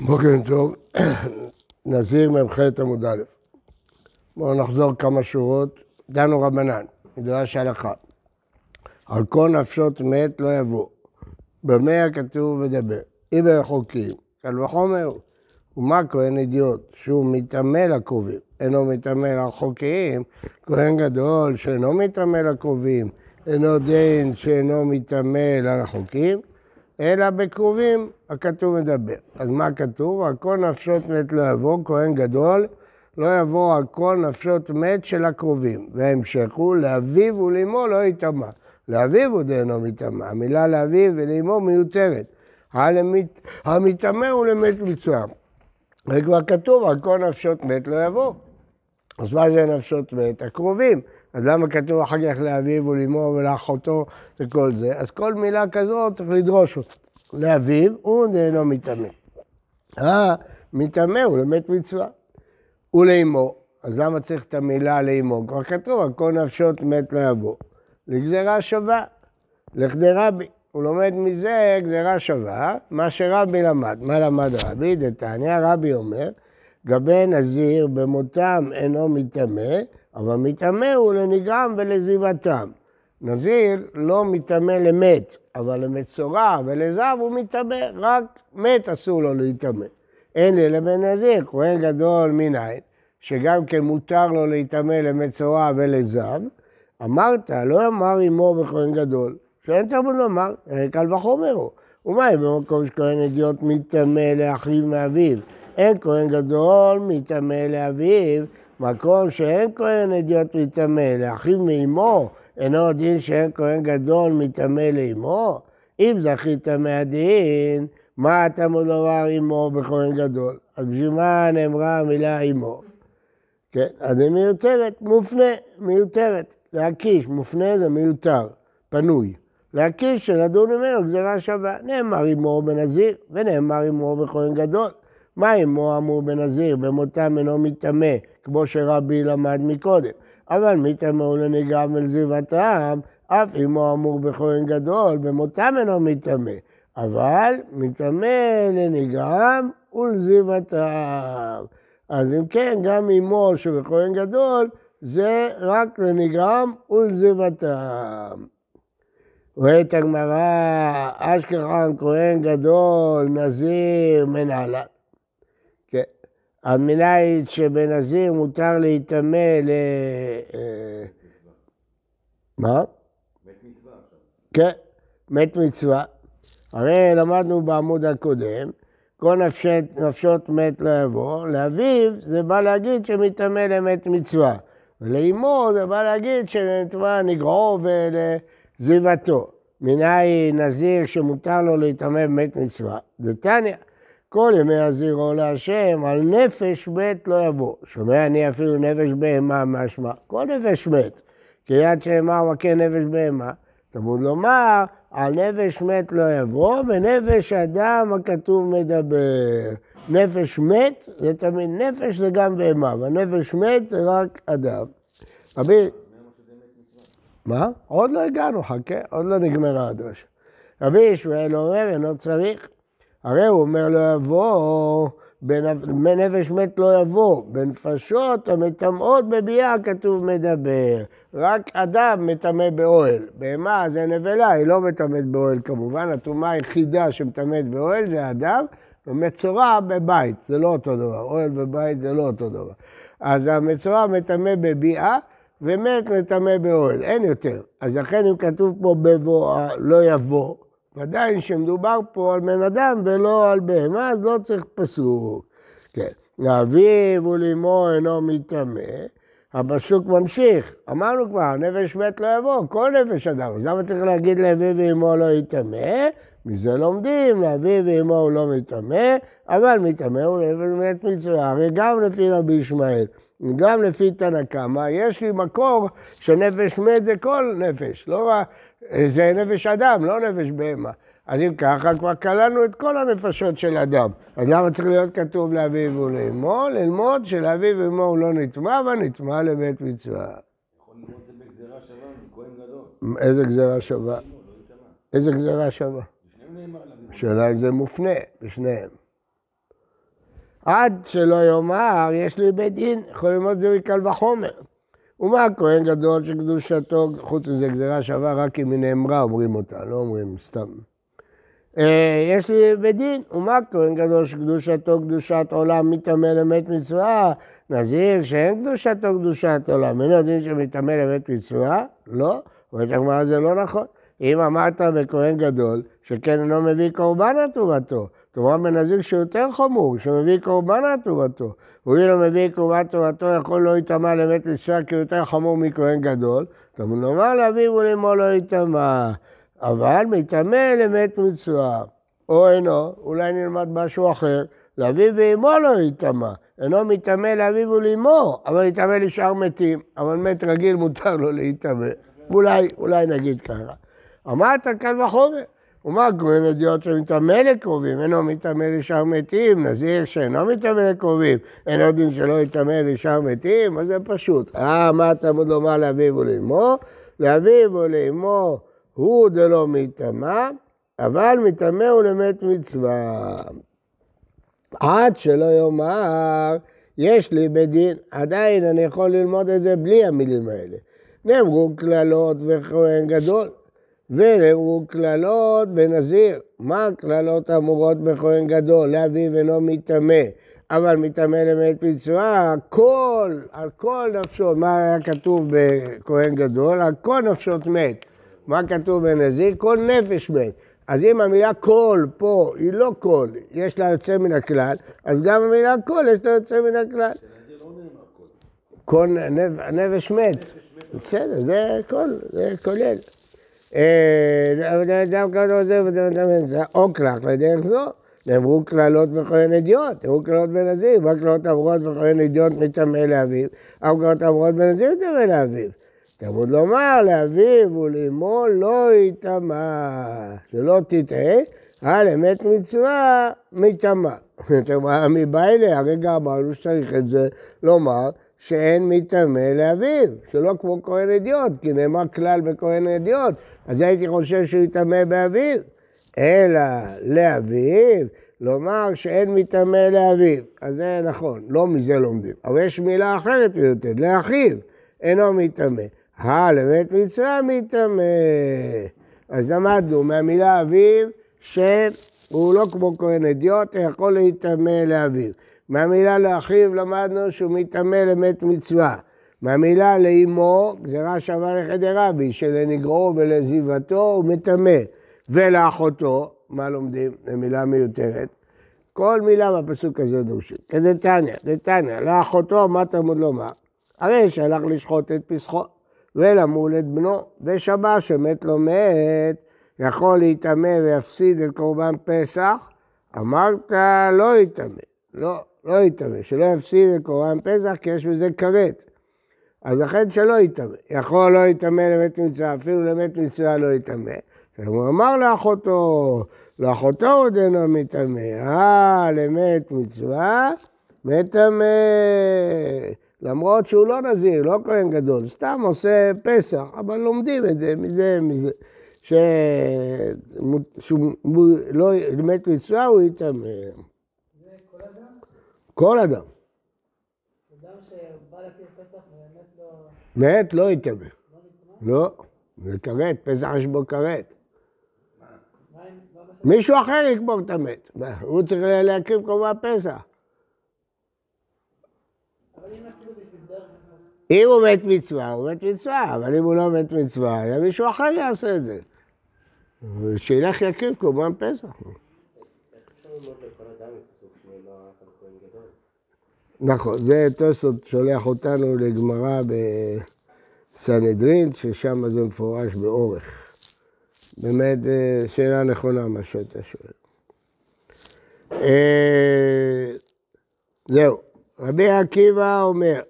בוקר טוב, נזיר מ"ח עמוד א'. בואו נחזור כמה שורות. דנו רבנן, מדרש הלכה. על כל נפשות מת לא יבוא. במה הכתוב ודבר. אם רחוקים, קל וחומר. ומה כהן אידיוט, שהוא מטמא לקרובים, אינו מטמא לרחוקים, כהן גדול שאינו מטמא לקרובים, אינו דין שאינו מטמא לרחוקים, אלא בקרובים הכתוב מדבר. אז מה כתוב? על כל נפשות מת לא יבוא, כהן גדול, לא יבוא על כל נפשות מת של הקרובים. וההמשך הוא לאביו ולאמו לא יטמע. לאביו הוא דהנו מטמא. המילה לאביו ולאמו מיותרת. המטמא הוא למת מצווה. זה כבר כתוב, על כל נפשות מת לא יבוא. אז מה זה נפשות מת? הקרובים. אז למה כתוב אחר כך לאביו ולאמו ולאחותו וכל זה? אז כל מילה כזאת צריך לדרוש אותה. לאביו הוא אינו מטמא. אה, מטמא הוא למת מצווה. ולאמו, אז למה צריך את המילה לאמו? כבר כתוב, על כל נפשות מת לא יבוא. לגזירה שווה, לכדי רבי. הוא לומד מזה גזירה שווה, מה שרבי למד. מה למד רבי? דתניא, רבי אומר, גבי נזיר במותם אינו מטמא, אבל מטמא הוא לנגרם ולזיבתם. נזיר לא מטמא למת, אבל למצורע ולזב הוא מטמא, רק מת אסור לו להיטמא. אין לי לבן נזיר, כהן גדול מניין, שגם כן מותר לו להיטמא למצורע ולזב, אמרת, לא אמר עמו בכהן גדול, שאין תרבות לומר, קל וחומר הוא. ומה אם במקום שכהן אדיוט מטמא לאחיו מאביו? אין כהן גדול מטמא לאביו, מקום שאין כהן אדיוט מטמא לאחיו מאמו, אינו דין שאין כהן גדול מטמא לאמו? אם זכית מהדין, מה אתה מוד לומר עמו בכהן גדול? אז בשביל מה נאמרה המילה עמו? כן, אז היא מיותרת, מופנה, מיותרת. להקיש, מופנה זה מיותר, פנוי. להקיש שנדון ממנו גזירה שווה. נאמר עמו בנזיר, ונאמר עמו בכהן גדול. מה עמו אמור בנזיר? במותם אינו מטמא, כמו שרבי למד מקודם. אבל מטמא הוא לנגרם ולזיבתם, אף עמו אמור בכהן גדול, במותם אינו מטמא. אבל מטמא לנגרם ולזיבתם. אז אם כן, גם עמו שבכהן גדול, זה רק לנגרם ולזיבתם. רואה הגמרא, אשכחן כהן גדול, נזיר, מנהלה. כן. המנהלת שבנזיר מותר להיטמא ל... אה, מה? מת מצווה. כן, מת מצווה. הרי למדנו בעמוד הקודם, כל נפשת, נפשות מת לא יבוא, לאביו זה בא להגיד שמטמא למת מצווה. ולאמו זה בא להגיד שנטמא נגרעו ולזיבתו. מנין נזיר שמותר לו להיטמא במת מצווה? דתניא, כל ימי הזירו להשם, על נפש מת לא יבוא. שומע אני אפילו נפש בהמה משמע, כל נפש מת. יד שאמר מכה נפש בהמה, תמוד לומר, על נפש מת לא יבוא, ונפש אדם הכתוב מדבר. נפש מת זה תמיד, נפש זה גם בהמה, והנפש מת זה רק אדם. רבי... מה? עוד לא הגענו, חכה, עוד לא נגמרה הדרשה. רבי ישמעאל אומר, אינו צריך. הרי הוא אומר לא יבוא, בנפש מת לא יבוא, בנפשות המטמאות בביאה כתוב מדבר. רק אדם מטמא באוהל. בהמה זה נבלה, היא לא מטמאת באוהל כמובן, הטומאה היחידה שמטמאת באוהל זה אדם, ומצורע בבית, זה לא אותו דבר, אוהל ובית זה לא אותו דבר. אז המצורע מטמא בביאה, ומת מטמא באוהל, אין יותר. אז לכן אם כתוב פה בבוא, לא יבוא, ודאי שמדובר פה על בן אדם ולא על בהמה, אז לא צריך פסוק. כן. לאביו ולאמו אינו מטמא, הפסוק ממשיך. אמרנו כבר, נפש מת לא יבוא, כל נפש אדם. אז למה צריך להגיד לאביו ואמו לא יטמא? מזה לומדים, לאביו ואמו הוא לא מטמא, אבל מטמא הוא נפש מת מצווה. הרי גם לפי רבי ישמעאל, גם לפי תנא קמא, יש לי מקור שנפש מת זה כל נפש, לא רק, זה נפש אדם, לא נפש בהמה. אז אם ככה, כבר כללנו את כל הנפשות של אדם. אז למה צריך להיות כתוב לאביו ולאמו? ללמוד שלאביו ואמו הוא לא נטמע, אבל נטמע לבית מצווה. איזה גזירה שווה? איזה גזירה שווה? השאלה אם זה מופנה בשניהם. עד שלא יאמר, יש לי בית דין, יכול ללמוד את זה מקל וחומר. ומה הכהן גדול שקדושתו, חוץ מזה גזירה שווה רק אם היא נאמרה אומרים אותה, לא אומרים סתם. אה, יש לי בית דין, ומה כהן גדול שקדושתו קדושת עולם מטמא למת מצווה? נזיר שאין קדושתו קדושת עולם, אין יודעים שמטמא למת מצווה? לא, אומרת הגמרא זה לא נכון. אם אמרת בכהן גדול, שכן אינו מביא קורבן על כלומר בנזיר שיותר חמור, שמביא קורבן על תרומתו, הוא לא מביא קורבן תרומתו, יכול לא יטמע למת מצווה כי הוא יותר חמור מכהן גדול, טוב, נאמר לאביו ולאמו לא יטמע. אבל מטמא למת מצווה. או אינו, אולי נלמד משהו אחר, לאביו ואמו לא יטמא. אינו מטמא לאביו ולאמו, אבל יטמא לשאר מתים. אבל מת רגיל מותר לו להיטמא. אולי, אולי נגיד ככה. אמרת קל וחומר. ומה כהן אדיוט שמטמא לקרובים, אינו מטמא לשאר מתים, נזיר שאינו מטמא לקרובים, אין עוד דין שלא יטמא לשאר מתים, אז זה פשוט. אה, מה תלמוד לומר לאביו ולאמו? לאביו ולאמו הוא דלא מטמא, אבל מטמא הוא למת מצווה. עד שלא יאמר, יש לי בדין, עדיין אני יכול ללמוד את זה בלי המילים האלה. נאמרו קללות בכהן גדול, ונאמרו קללות בנזיר. מה הקללות האמורות בכהן גדול? לאביו אינו מטמא, אבל מטמא למת מצווה, כל, על כל נפשות, מה היה כתוב בכהן גדול? על כל נפשות מת. מה כתוב בנזיר? כל נפש מת. אז אם המילה כל פה היא לא כל, יש לה יוצא מן הכלל, אז גם המילה כל יש לה יוצא מן הכלל. כל נפש מת. בסדר, זה כל, זה כולל. אדם כזה עוזב וזה או כרך לדרך זו. נאמרו קללות בכהן אדיוט, נאמרו קללות בנזיר, מה קללות אמורות בכהן אדיוט מטמא לאביו, אבל קללות אמורות בנזיר מטמא לאביו. תלמוד לומר לאביו ולאמו לא יטמע, שלא תטעה, על אמת מצווה. מי בא אליה? הרגע אמרנו שצריך את זה לומר שאין מטמא לאביו, שלא כמו כהן אדיוט, כי נאמר כלל בכהן אדיוט, אז הייתי חושב שהוא יטמא באביו. אלא לאביו, לומר שאין מטמא לאביו. אז זה נכון, לא מזה לומדים. אבל יש מילה אחרת מיותרת, לאחיו, אינו מטמא. אה, למת מצווה מטמא. אז למדנו מהמילה אביו שהוא לא כמו כהן אדיוט, יכול להיטמא לאביו. מהמילה לאחיו למדנו שהוא מטמא למת מצווה. מהמילה לאמו, גזירה שווה לחדר רבי, שלנגרו ולזיבתו הוא מטמא. ולאחותו, מה לומדים? זו מילה מיותרת. כל מילה בפסוק הזה דורשים. כדתניא, דתניא, לאחותו, מה תלמוד לומר? הרי שהלך לשחוט את פסחו. ולמול את בנו, ושמע שמת לא מת, יכול להיטמא ויפסיד את קורבן פסח, אמרת לא יטמא, לא, לא יטמא, שלא יפסיד את קורבן פסח כי יש בזה כרת. אז לכן שלא יטמא. יכול לא יטמא למת מצווה, אפילו למת מצווה לא יטמא. הוא אמר לאחותו, לאחותו עוד אינו מטמא, אה, למת מצווה, מטמא. למרות שהוא לא נזיר, לא כהן גדול, סתם עושה פסח, אבל לומדים את זה מזה, מזה, שהוא לא מת מצווה, הוא יטמא. כל אדם? אדם. שבא להקריב פסח ומת לא... מת לא יטמא. לא, זה כרת, פסח יש בו כרת. מישהו אחר יקבור את המת, הוא צריך להקריב קורבן פסח. אם הוא מת מצווה, הוא מת מצווה, אבל אם הוא לא מת מצווה, היה מישהו אחר יעשה את זה. שילך יקריב קורבן פסח. נכון, זה תוספות שולח אותנו לגמרא בסנהדרין, ששם זה מפורש באורך. באמת אה, שאלה נכונה מה שאתה שואל. אה, זהו, רבי עקיבא אומר,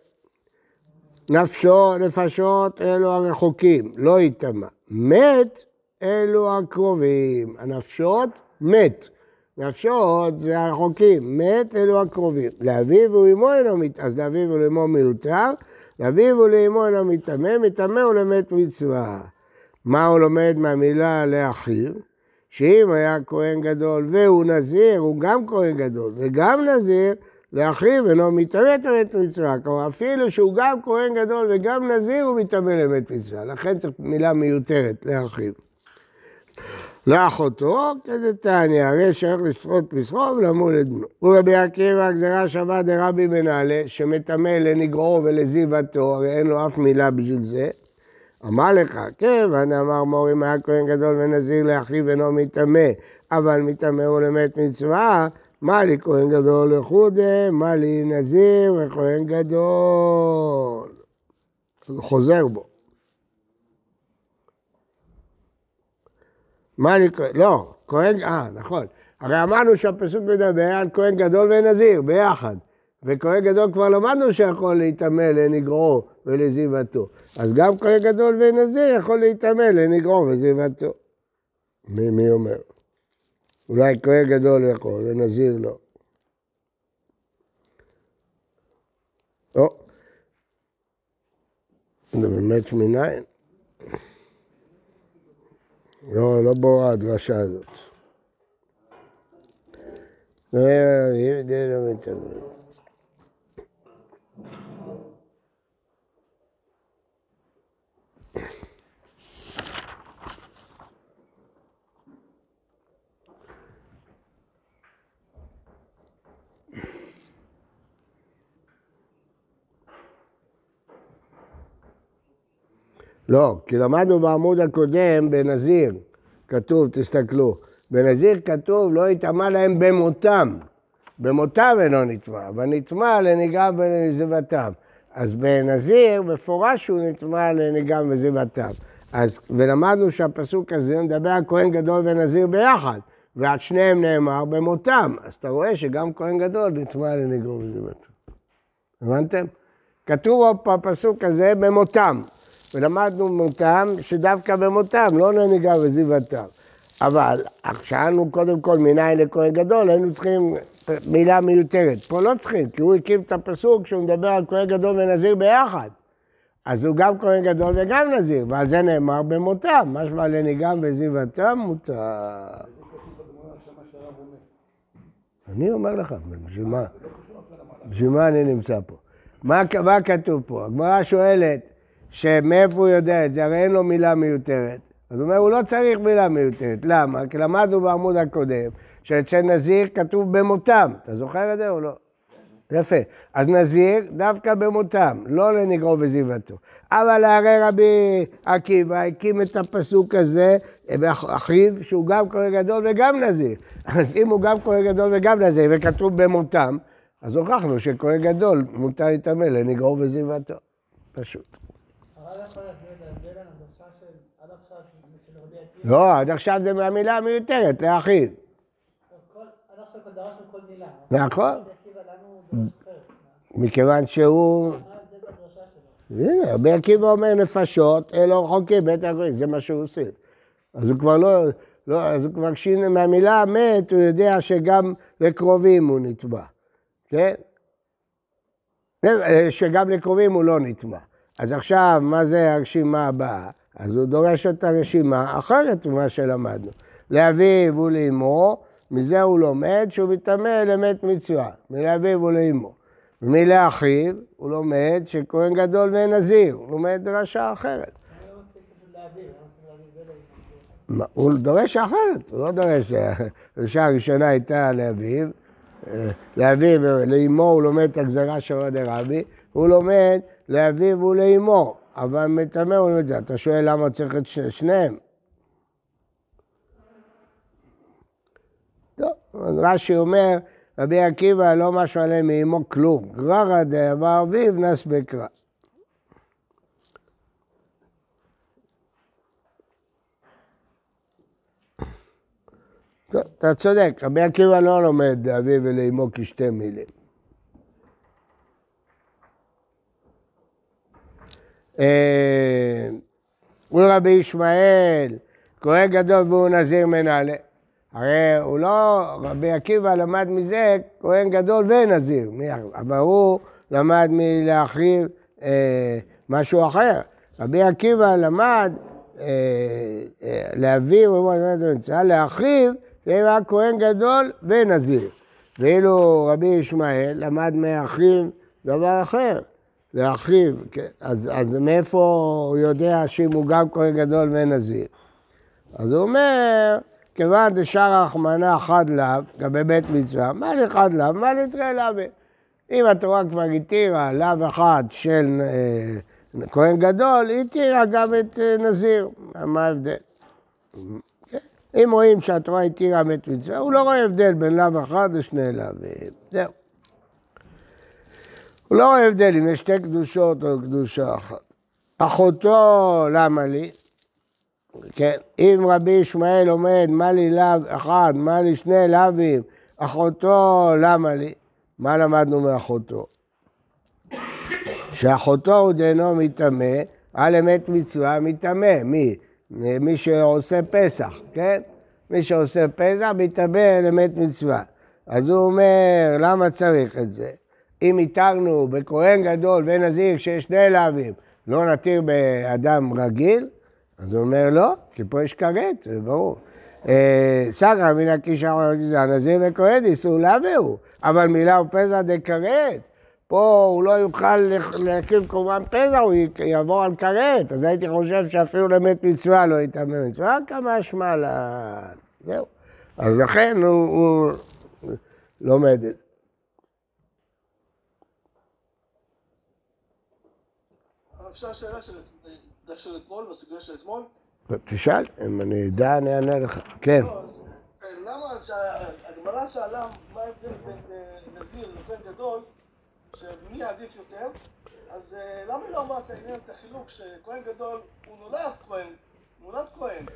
נפשו, נפשות אלו הרחוקים, לא יטמע. מת אלו הקרובים. הנפשות, מת. נפשות זה הרחוקים, מת אלו הקרובים. לאביו ולאמו אינו מת, אז לאביו ולאמו מיותר, לאביו ולאמו אינו מטמא, מטמא הוא למת מצווה. מה הוא לומד מהמילה לאחיו? שאם היה כהן גדול והוא נזיר, הוא גם כהן גדול וגם נזיר, לאחיו אינו מתאמן למת מצווה. כלומר, אפילו שהוא גם כהן גדול וגם נזיר, הוא מתאמן למת מצווה. לכן צריך מילה מיותרת, לאחיו. לאחותו, כדתניא, הרי שייך לשחות פסחו ולמול את בנו. ורבי עקיבא, הגזרה שווה דרבי מנהלה, שמטמא לנגרו ולזיבתו, הרי אין לו אף מילה בשביל זה. אמר לך, כיוון אמר מורים היה כהן גדול ונזיר לאחיו אינו מטמא, אבל מטמא הוא למת מצווה, מה לי כהן גדול לחודה, מה לי נזיר וכהן גדול. חוזר בו. מה אני כהן? לא, כהן, אה, נכון. הרי אמרנו שהפסוק מדבר על כהן גדול ונזיר, ביחד. וכהן גדול כבר למדנו שיכול להיטמא לנגרו ולזיבתו. אז גם כהן גדול ונזיר יכול להיטמא לנגרו ולזיבתו. מי, מי אומר? אולי כהן גדול יכול ונזיר לא. לא. זה באמת מניין? לא, לא ברורה הדרשה הזאת. לא, לא לא, כי למדנו בעמוד הקודם בנזיר, כתוב, תסתכלו, בנזיר כתוב לא יטמע להם במותם, במותם אינו נטמע, אבל נטמע לנגרם ולנזיבתם. אז בנזיר מפורש שהוא נטמע לנגרם ולנזיבתם. אז, ולמדנו שהפסוק הזה מדבר על כהן גדול ונזיר ביחד, ועד שניהם נאמר במותם. אז אתה רואה שגם כהן גדול נטמע לנגרום ולנזיבתם. הבנתם? כתוב בפסוק הזה במותם. ולמדנו מותם שדווקא במותם, לא לנהיגה וזיבתם. אבל שאלנו קודם כל מניין לכהן גדול, היינו צריכים מילה מיותרת. פה לא צריכים, כי הוא הקים את הפסוק שהוא מדבר על כהן גדול ונזיר ביחד. אז הוא גם כהן גדול וגם נזיר, ועל זה נאמר במותם, משמע לנהיגם וזיבתם מותר. אני אומר לך, בשביל מה? בשביל מה אני נמצא פה? מה כתוב פה? הגמרא שואלת, שמאיפה הוא יודע את זה? הרי אין לו מילה מיותרת. אז הוא אומר, הוא לא צריך מילה מיותרת. למה? כי למדנו בעמוד הקודם, שאצל נזיר כתוב במותם. אתה זוכר את זה או לא? יפה. אז נזיר דווקא במותם, לא לנגרו וזיבתו. אבל הרי רבי עקיבא הקים את הפסוק הזה באחיו, שהוא גם כהן גדול וגם נזיר. אז אם הוא גם כהן גדול וגם נזיר, וכתוב במותם, אז הוכחנו שכהן גדול מותר להתאמן לנגרו וזיבתו. פשוט. לא, עד עכשיו זה מהמילה המיותרת, לאחיו. עד עכשיו דרשנו כל מילה. נכון. מכיוון שהוא... הנה, רבי עקיבא אומר נפשות, אלו רחוקים בית הגויים, זה מה שהוא עושה. אז הוא כבר לא, לא אז הוא כבר שינה מהמילה מת, הוא יודע שגם לקרובים הוא נתבע, כן? שגם לקרובים הוא לא נתבע. אז עכשיו, מה זה הרשימה הבאה? אז הוא דורש את הרשימה אחרת ממה שלמדנו. לאביו ולאמו, מזה הוא לומד שהוא מתאמן למת מצווה, מלאביו ולאמו. ומלאחיו הוא לומד שכהן גדול ואין נזיר, הוא לומד דרשה אחרת. הוא דורש אחרת, הוא לא דורש, הדרשה הראשונה הייתה לאביו, לאביו ולאמו הוא לומד את הגזרה של רבי, הוא לומד לאביו ולאמו, אבל מטמא הוא לא יודע. אתה שואל למה צריך את שניהם? טוב, רש"י אומר, רבי עקיבא לא משהו עליהם מאמו כלום. גררא דאמר אביו נס בקרא. אתה צודק, רבי עקיבא לא לומד לאביו ולאמו כשתי מילים. אה, ישמעאל, כהן גדול והוא נזיר מנהלה. הרי הוא לא, רבי עקיבא למד מזה כהן גדול ונזיר, אבל הוא למד מלהחריב אה, משהו אחר. רבי עקיבא למד אה, אה, להביא, להחריב, זה רק כהן גדול ונזיר. ואילו רבי ישמעאל למד מאחיו דבר אחר, לאחיו, כן. אז, אז מאיפה הוא יודע שאם הוא גם כהן גדול ונזיר? אז הוא אומר, כיוון דשר רחמנה חד לאו, לגבי בית מצווה, מה לי חד לאו, מה לי תראה לאו? אם התורה כבר התירה לאו אחד של אה, כהן גדול, היא התירה גם את אה, נזיר. מה ההבדל? כן. אם רואים שהתורה התירה בית מצווה, הוא לא רואה הבדל בין לאו אחד לשני לאווים. זהו. הוא לא רואה הבדל אם יש שתי קדושות או קדושה אחת. אחותו, למה לי? כן, אם רבי ישמעאל עומד, מה לי לאו אחד, מה לי שני לאווים, אחותו, למה לי? מה למדנו מאחותו? שאחותו הוא דהנו מטמא, על אמת מצווה מטמא. מי? מי שעושה פסח, כן? מי שעושה פסח מטמא על אמת מצווה. אז הוא אומר, למה צריך את זה? אם התרנו בכהן גדול ונזיר שיש שני להבים, לא נתיר באדם רגיל? אז הוא אומר, לא, כי פה יש כרת, זה ברור. אה, סגרא מן הכישרון זה הנזיר וכהן איסור להביאו, אבל מילה ופסח דכרת. פה הוא לא יוכל להקים קורבן פסח, הוא יעבור על כרת, אז הייתי חושב שאפילו למת מצווה לא יטמא מצווה, כמה שמאלן. זהו. אז לכן הוא, הוא לומד את זה. אפשר שאלה של דף של אתמול, בסוגיה של אתמול? תשאל, אם אני אדע, אני אענה לך. כן. לא, כן למה שהגמרא שאלה מה ההבדל בין אה, נזיר לכהן גדול, שמי עדיף יותר, אז אה, למה לא אמרת העניין את החילוק שכהן גדול הוא נולד כהן, נולד כהן,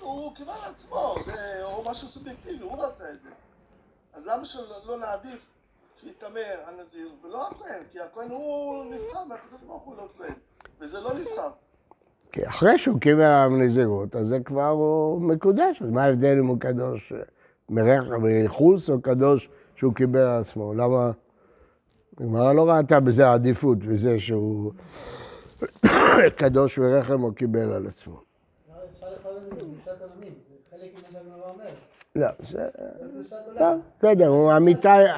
הוא קיבל על עצמו, זה משהו סובייקטיבי, הוא לא עשה את זה. אז למה שלא נעדיף שיטמא הנזיר ולא הכהן, כי הכהן הוא נבחר מהקדוש ברוך הוא לא כהן, וזה לא נבחר. כי אחרי שהוא קיבל עליו נזירות, אז זה כבר הוא מקודש, אז מה ההבדל אם הוא קדוש מייחוס או קדוש שהוא קיבל על עצמו? למה? הגמרא לא ראתה בזה עדיפות, בזה שהוא קדוש ורחם או קיבל על עצמו. לא, זה... לא, בסדר,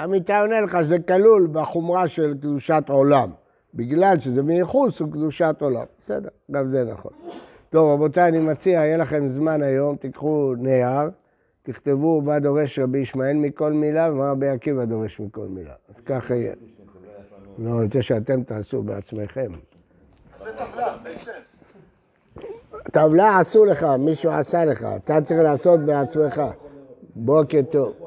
עמיתי עונה לך, זה כלול בחומרה של קדושת עולם. בגלל שזה מייחוס הוא קדושת עולם. בסדר, גם זה נכון. טוב, רבותיי, אני מציע, יהיה לכם זמן היום, תיקחו נייר, תכתבו מה דורש רבי ישמעאל מכל מילה ומה רבי עקיבא דורש מכל מילה. אז ככה יהיה. לא, אני רוצה שאתם תעשו בעצמכם. טבלה עשו לך, מישהו עשה לך, אתה צריך לעשות בעצמך. בוקר טוב.